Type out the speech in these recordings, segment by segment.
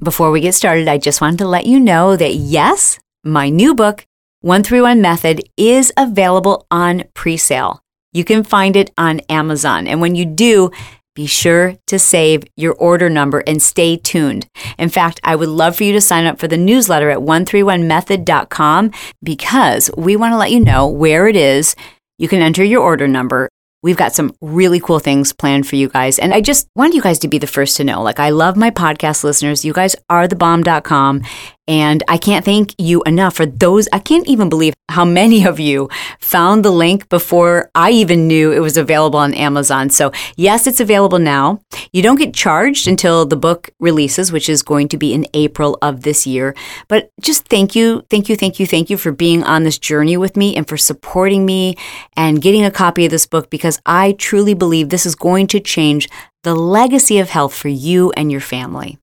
Before we get started, I just wanted to let you know that yes, my new book, 131 Method, is available on pre sale. You can find it on Amazon. And when you do, be sure to save your order number and stay tuned. In fact, I would love for you to sign up for the newsletter at 131method.com because we want to let you know where it is. You can enter your order number We've got some really cool things planned for you guys. And I just want you guys to be the first to know. Like, I love my podcast listeners. You guys are the bomb.com. And I can't thank you enough for those. I can't even believe how many of you found the link before I even knew it was available on Amazon. So, yes, it's available now. You don't get charged until the book releases, which is going to be in April of this year. But just thank you, thank you, thank you, thank you for being on this journey with me and for supporting me and getting a copy of this book because I truly believe this is going to change the legacy of health for you and your family.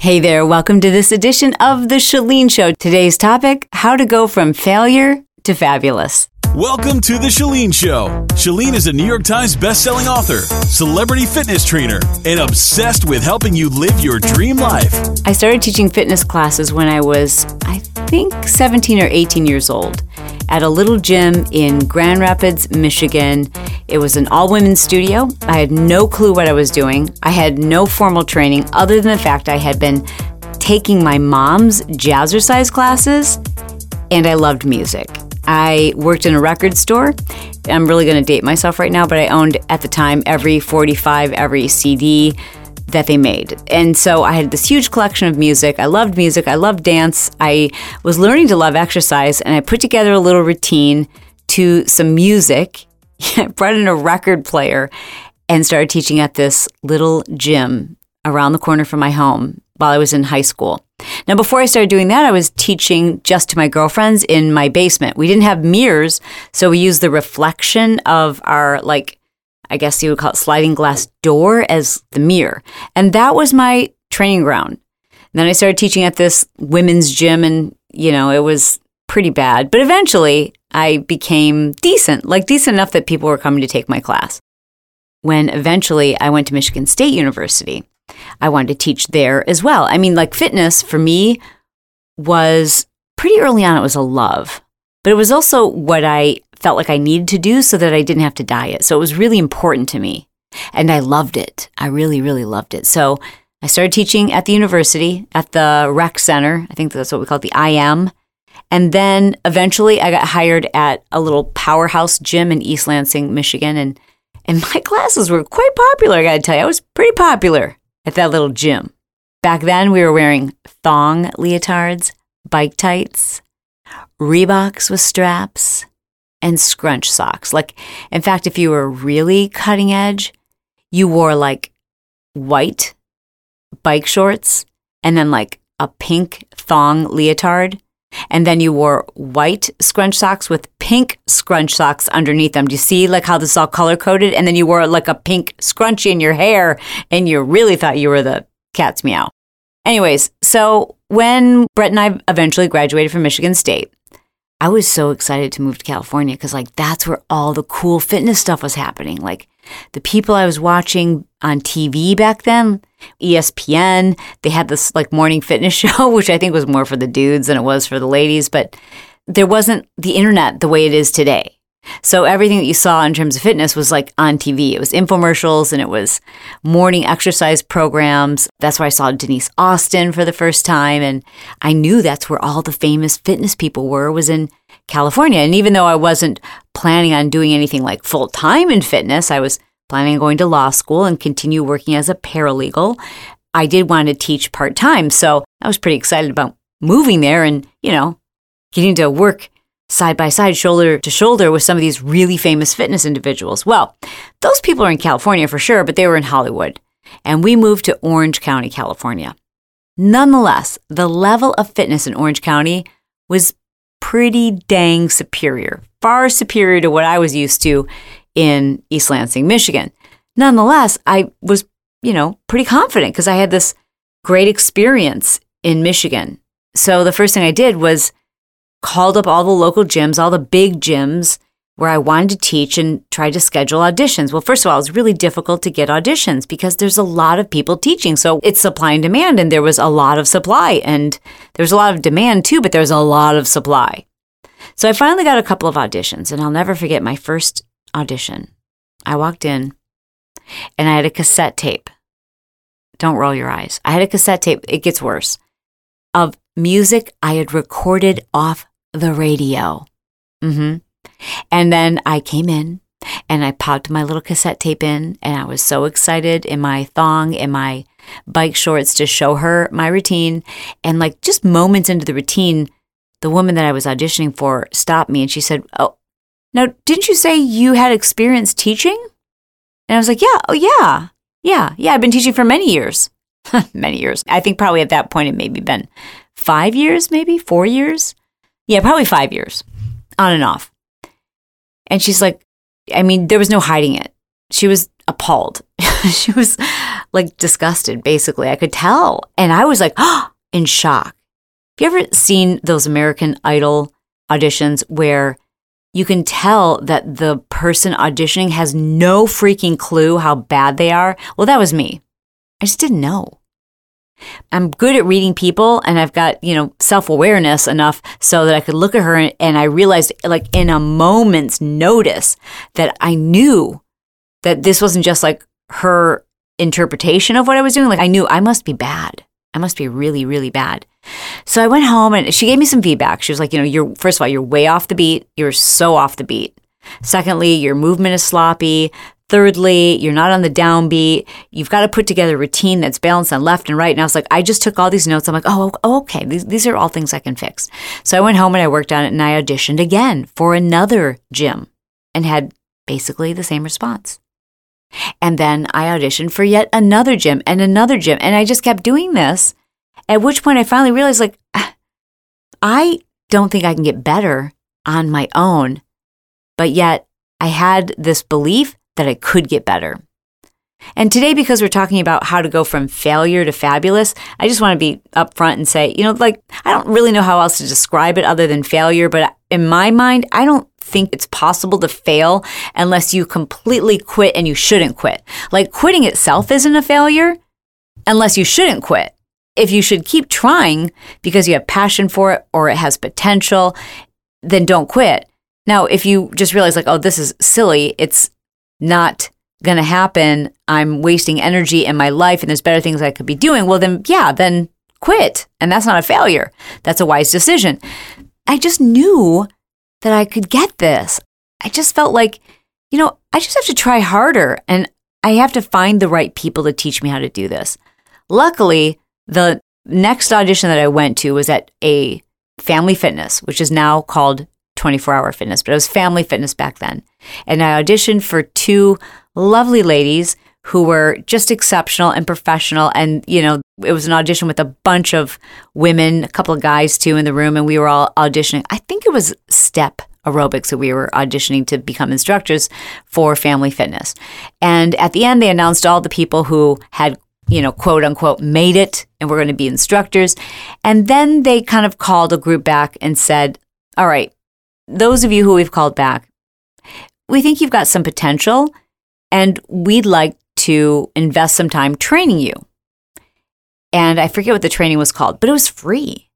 Hey there, welcome to this edition of The Chalene Show. Today's topic how to go from failure to fabulous. Welcome to The Chalene Show. Chalene is a New York Times bestselling author, celebrity fitness trainer, and obsessed with helping you live your dream life. I started teaching fitness classes when I was, I think, 17 or 18 years old at a little gym in Grand Rapids, Michigan. It was an all women studio. I had no clue what I was doing. I had no formal training other than the fact I had been taking my mom's jazzercise classes and I loved music. I worked in a record store. I'm really going to date myself right now, but I owned at the time every 45, every CD that they made. And so I had this huge collection of music. I loved music. I loved dance. I was learning to love exercise, and I put together a little routine to some music. Brought in a record player and started teaching at this little gym around the corner from my home while I was in high school. Now, before I started doing that, I was teaching just to my girlfriends in my basement. We didn't have mirrors, so we used the reflection of our like I guess you would call it sliding glass door as the mirror. And that was my training ground. And then I started teaching at this women's gym and, you know, it was pretty bad. But eventually I became decent, like decent enough that people were coming to take my class. When eventually I went to Michigan State University, I wanted to teach there as well. I mean, like fitness for me was pretty early on, it was a love, but it was also what I felt like I needed to do so that I didn't have to diet. So it was really important to me. And I loved it. I really, really loved it. So I started teaching at the university, at the rec center. I think that's what we call it, the IM. And then eventually I got hired at a little powerhouse gym in East Lansing, Michigan. And, and my classes were quite popular, I gotta tell you. I was pretty popular at that little gym. Back then, we were wearing thong leotards, bike tights, Reeboks with straps, and scrunch socks. Like, in fact, if you were really cutting edge, you wore like white bike shorts and then like a pink thong leotard. And then you wore white scrunch socks with pink scrunch socks underneath them. Do you see like how this is all color coded? And then you wore like a pink scrunchie in your hair and you really thought you were the cat's meow. Anyways, so when Brett and I eventually graduated from Michigan State, I was so excited to move to California because, like, that's where all the cool fitness stuff was happening. Like, the people I was watching on TV back then, ESPN, they had this like morning fitness show, which I think was more for the dudes than it was for the ladies, but there wasn't the internet the way it is today. So everything that you saw in terms of fitness was like on TV. It was infomercials and it was morning exercise programs. That's where I saw Denise Austin for the first time. And I knew that's where all the famous fitness people were, was in California. And even though I wasn't planning on doing anything like full time in fitness, I was planning on going to law school and continue working as a paralegal. I did want to teach part time. So I was pretty excited about moving there and, you know, getting to work side by side, shoulder to shoulder with some of these really famous fitness individuals. Well, those people are in California for sure, but they were in Hollywood. And we moved to Orange County, California. Nonetheless, the level of fitness in Orange County was pretty dang superior, far superior to what I was used to in East Lansing, Michigan. Nonetheless, I was, you know, pretty confident because I had this great experience in Michigan. So the first thing I did was called up all the local gyms, all the big gyms, where I wanted to teach and tried to schedule auditions. Well, first of all, it was really difficult to get auditions because there's a lot of people teaching. So it's supply and demand, and there was a lot of supply, and there's a lot of demand too, but there's a lot of supply. So I finally got a couple of auditions, and I'll never forget my first audition. I walked in and I had a cassette tape. Don't roll your eyes. I had a cassette tape, it gets worse, of music I had recorded off the radio. Mm-hmm. And then I came in and I popped my little cassette tape in, and I was so excited in my thong and my bike shorts to show her my routine. And like just moments into the routine, the woman that I was auditioning for stopped me and she said, Oh, now, didn't you say you had experience teaching? And I was like, Yeah, oh, yeah, yeah, yeah, I've been teaching for many years. many years. I think probably at that point it maybe been five years, maybe four years. Yeah, probably five years on and off. And she's like, I mean, there was no hiding it. She was appalled. she was like disgusted, basically. I could tell. And I was like, oh, in shock. Have you ever seen those American Idol auditions where you can tell that the person auditioning has no freaking clue how bad they are? Well, that was me. I just didn't know. I'm good at reading people and I've got, you know, self awareness enough so that I could look at her and, and I realized, like, in a moment's notice, that I knew that this wasn't just like her interpretation of what I was doing. Like, I knew I must be bad. I must be really, really bad. So I went home and she gave me some feedback. She was like, you know, you're, first of all, you're way off the beat. You're so off the beat. Secondly, your movement is sloppy. Thirdly, you're not on the downbeat. You've got to put together a routine that's balanced on left and right. And I was like, I just took all these notes. I'm like, oh, okay. These, these are all things I can fix. So I went home and I worked on it and I auditioned again for another gym and had basically the same response. And then I auditioned for yet another gym and another gym. And I just kept doing this. At which point I finally realized, like, ah, I don't think I can get better on my own. But yet I had this belief that I could get better. And today, because we're talking about how to go from failure to fabulous, I just want to be upfront and say, you know, like, I don't really know how else to describe it other than failure, but in my mind, I don't think it's possible to fail unless you completely quit and you shouldn't quit. Like, quitting itself isn't a failure unless you shouldn't quit. If you should keep trying because you have passion for it or it has potential, then don't quit. Now, if you just realize, like, oh, this is silly, it's not going to happen, I'm wasting energy in my life and there's better things I could be doing, well, then, yeah, then quit. And that's not a failure. That's a wise decision. I just knew that I could get this. I just felt like, you know, I just have to try harder and I have to find the right people to teach me how to do this. Luckily, the next audition that I went to was at a family fitness, which is now called 24 hour fitness, but it was family fitness back then. And I auditioned for two lovely ladies who were just exceptional and professional. And, you know, it was an audition with a bunch of women, a couple of guys too in the room, and we were all auditioning. I think it was step aerobics that we were auditioning to become instructors for family fitness. And at the end, they announced all the people who had you know, quote unquote, made it and we're going to be instructors. And then they kind of called a group back and said, all right, those of you who we've called back, we think you've got some potential and we'd like to invest some time training you. And I forget what the training was called, but it was free.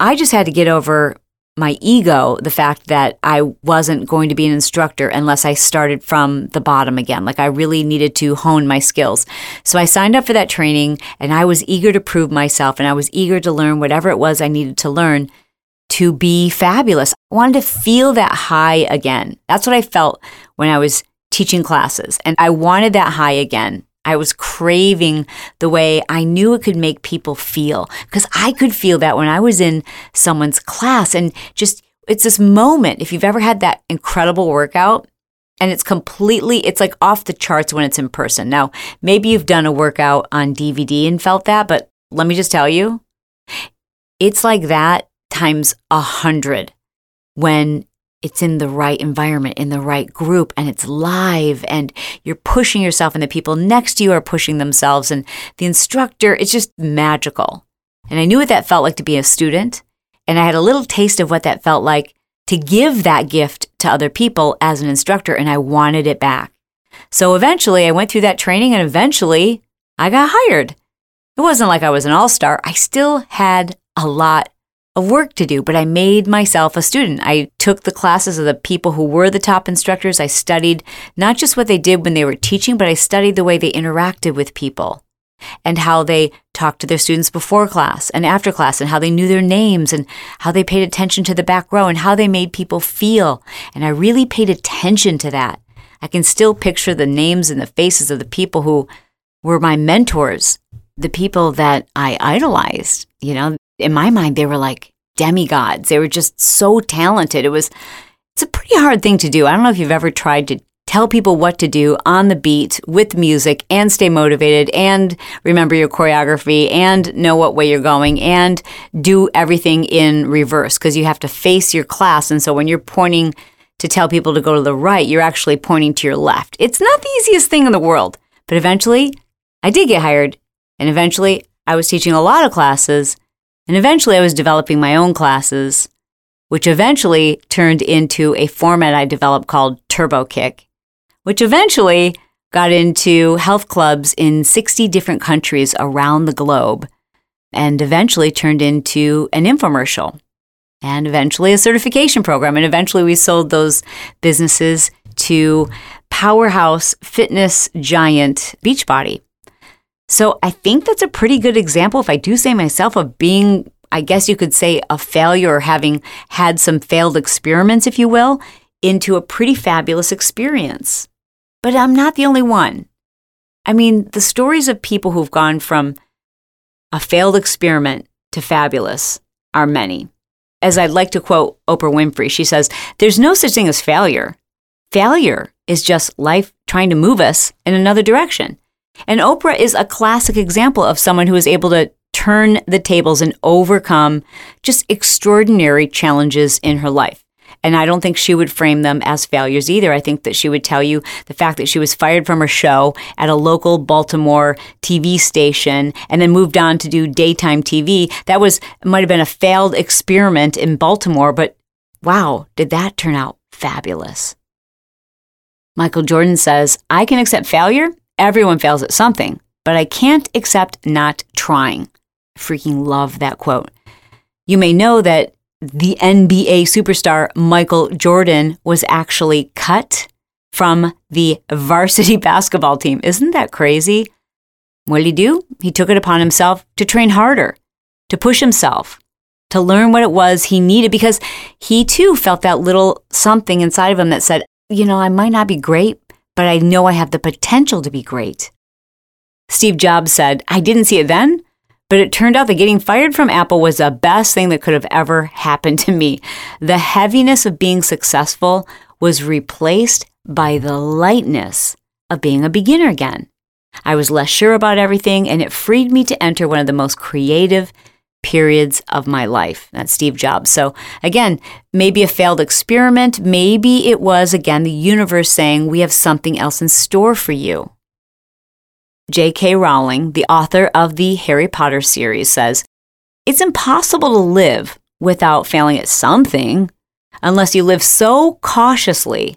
I just had to get over my ego, the fact that I wasn't going to be an instructor unless I started from the bottom again. Like I really needed to hone my skills. So I signed up for that training and I was eager to prove myself and I was eager to learn whatever it was I needed to learn to be fabulous. I wanted to feel that high again. That's what I felt when I was teaching classes. And I wanted that high again. I was craving the way I knew it could make people feel because I could feel that when I was in someone's class and just it's this moment. If you've ever had that incredible workout and it's completely, it's like off the charts when it's in person. Now, maybe you've done a workout on DVD and felt that, but let me just tell you, it's like that times a hundred when it's in the right environment, in the right group, and it's live, and you're pushing yourself, and the people next to you are pushing themselves, and the instructor, it's just magical. And I knew what that felt like to be a student, and I had a little taste of what that felt like to give that gift to other people as an instructor, and I wanted it back. So eventually, I went through that training and eventually I got hired. It wasn't like I was an all star. I still had a lot of work to do, but I made myself a student. I took the classes of the people who were the top instructors. I studied not just what they did when they were teaching, but I studied the way they interacted with people and how they talked to their students before class and after class and how they knew their names and how they paid attention to the back row and how they made people feel. And I really paid attention to that. I can still picture the names and the faces of the people who were my mentors, the people that I idolized. You know, in my mind, they were like demigods. They were just so talented. It was, it's a pretty hard thing to do. I don't know if you've ever tried to tell people what to do on the beat with music and stay motivated and remember your choreography and know what way you're going and do everything in reverse because you have to face your class. And so when you're pointing to tell people to go to the right, you're actually pointing to your left. It's not the easiest thing in the world, but eventually I did get hired and eventually I was teaching a lot of classes and eventually I was developing my own classes, which eventually turned into a format I developed called Turbo Kick which eventually got into health clubs in 60 different countries around the globe and eventually turned into an infomercial and eventually a certification program. And eventually we sold those businesses to powerhouse fitness giant Beachbody. So I think that's a pretty good example, if I do say myself, of being, I guess you could say, a failure or having had some failed experiments, if you will, into a pretty fabulous experience. But I'm not the only one. I mean, the stories of people who've gone from a failed experiment to fabulous are many. As I'd like to quote Oprah Winfrey, she says, There's no such thing as failure. Failure is just life trying to move us in another direction. And Oprah is a classic example of someone who is able to turn the tables and overcome just extraordinary challenges in her life. And I don't think she would frame them as failures either. I think that she would tell you the fact that she was fired from her show at a local Baltimore TV station and then moved on to do daytime TV. That was, might have been a failed experiment in Baltimore, but wow, did that turn out fabulous. Michael Jordan says, I can accept failure. Everyone fails at something, but I can't accept not trying. Freaking love that quote. You may know that the NBA superstar Michael Jordan was actually cut from the varsity basketball team. Isn't that crazy? What did he do? He took it upon himself to train harder, to push himself, to learn what it was he needed because he too felt that little something inside of him that said, you know, I might not be great, but I know I have the potential to be great. Steve Jobs said, I didn't see it then, but it turned out that getting fired from Apple was the best thing that could have ever happened to me. The heaviness of being successful was replaced by the lightness of being a beginner again. I was less sure about everything, and it freed me to enter one of the most creative periods of my life. That's Steve Jobs. So, again, maybe a failed experiment. Maybe it was, again, the universe saying, We have something else in store for you. J.K. Rowling, the author of the Harry Potter series, says it's impossible to live without failing at something unless you live so cautiously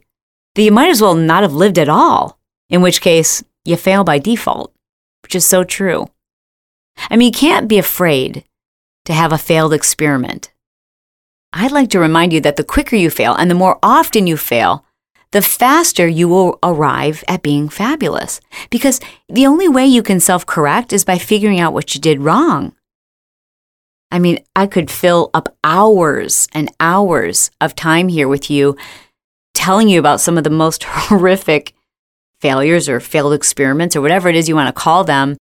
that you might as well not have lived at all, in which case you fail by default, which is so true. I mean, you can't be afraid to have a failed experiment. I'd like to remind you that the quicker you fail and the more often you fail, the faster you will arrive at being fabulous. Because the only way you can self correct is by figuring out what you did wrong. I mean, I could fill up hours and hours of time here with you telling you about some of the most horrific failures or failed experiments or whatever it is you want to call them,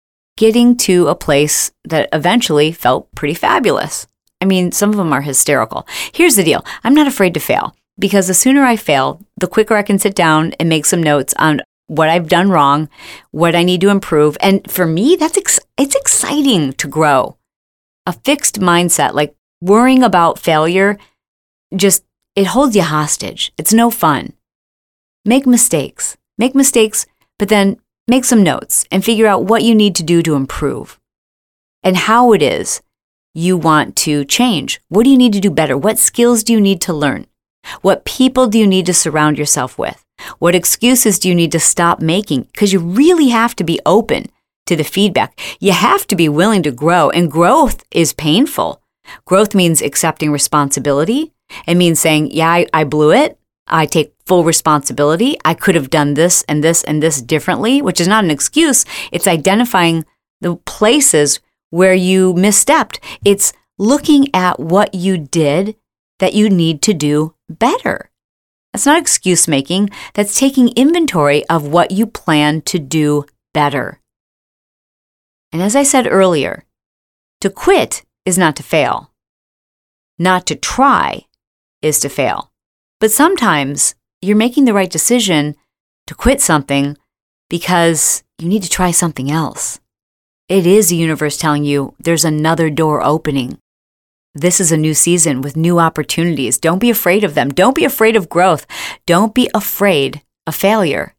getting to a place that eventually felt pretty fabulous. I mean, some of them are hysterical. Here's the deal I'm not afraid to fail because the sooner I fail, the quicker I can sit down and make some notes on what I've done wrong, what I need to improve. And for me, that's ex- it's exciting to grow. A fixed mindset, like worrying about failure, just it holds you hostage. It's no fun. Make mistakes. Make mistakes, but then make some notes and figure out what you need to do to improve and how it is you want to change. What do you need to do better? What skills do you need to learn? What people do you need to surround yourself with? What excuses do you need to stop making? Because you really have to be open to the feedback. You have to be willing to grow, and growth is painful. Growth means accepting responsibility. It means saying, Yeah, I, I blew it. I take full responsibility. I could have done this and this and this differently, which is not an excuse. It's identifying the places where you misstepped. It's looking at what you did that you need to do better. That's not excuse making, that's taking inventory of what you plan to do better. And as I said earlier, to quit is not to fail. Not to try is to fail. But sometimes you're making the right decision to quit something because you need to try something else. It is the universe telling you there's another door opening. This is a new season with new opportunities. Don't be afraid of them. Don't be afraid of growth. Don't be afraid of failure.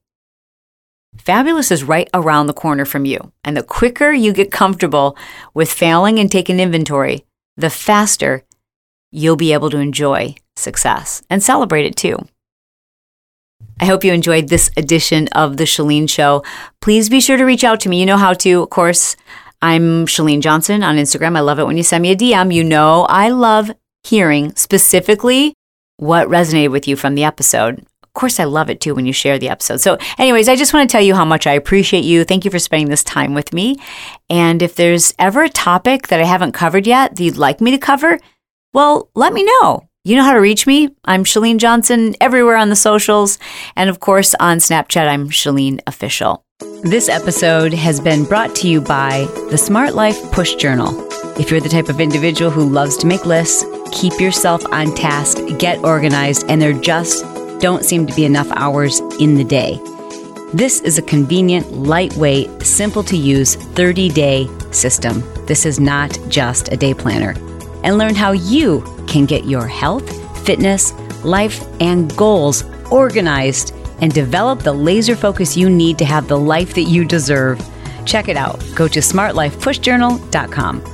Fabulous is right around the corner from you. And the quicker you get comfortable with failing and taking inventory, the faster you'll be able to enjoy success and celebrate it too. I hope you enjoyed this edition of The Chalene Show. Please be sure to reach out to me. You know how to, of course. I'm Chalene Johnson on Instagram. I love it when you send me a DM. You know, I love hearing specifically what resonated with you from the episode. Of course, I love it too when you share the episode. So, anyways, I just want to tell you how much I appreciate you. Thank you for spending this time with me. And if there's ever a topic that I haven't covered yet that you'd like me to cover, well, let me know. You know how to reach me. I'm Chalene Johnson everywhere on the socials. And of course, on Snapchat, I'm Chalene Official. This episode has been brought to you by the Smart Life Push Journal. If you're the type of individual who loves to make lists, keep yourself on task, get organized, and there just don't seem to be enough hours in the day. This is a convenient, lightweight, simple to use 30 day system. This is not just a day planner. And learn how you can get your health, fitness, life, and goals organized and develop the laser focus you need to have the life that you deserve. Check it out. Go to smartlifepushjournal.com.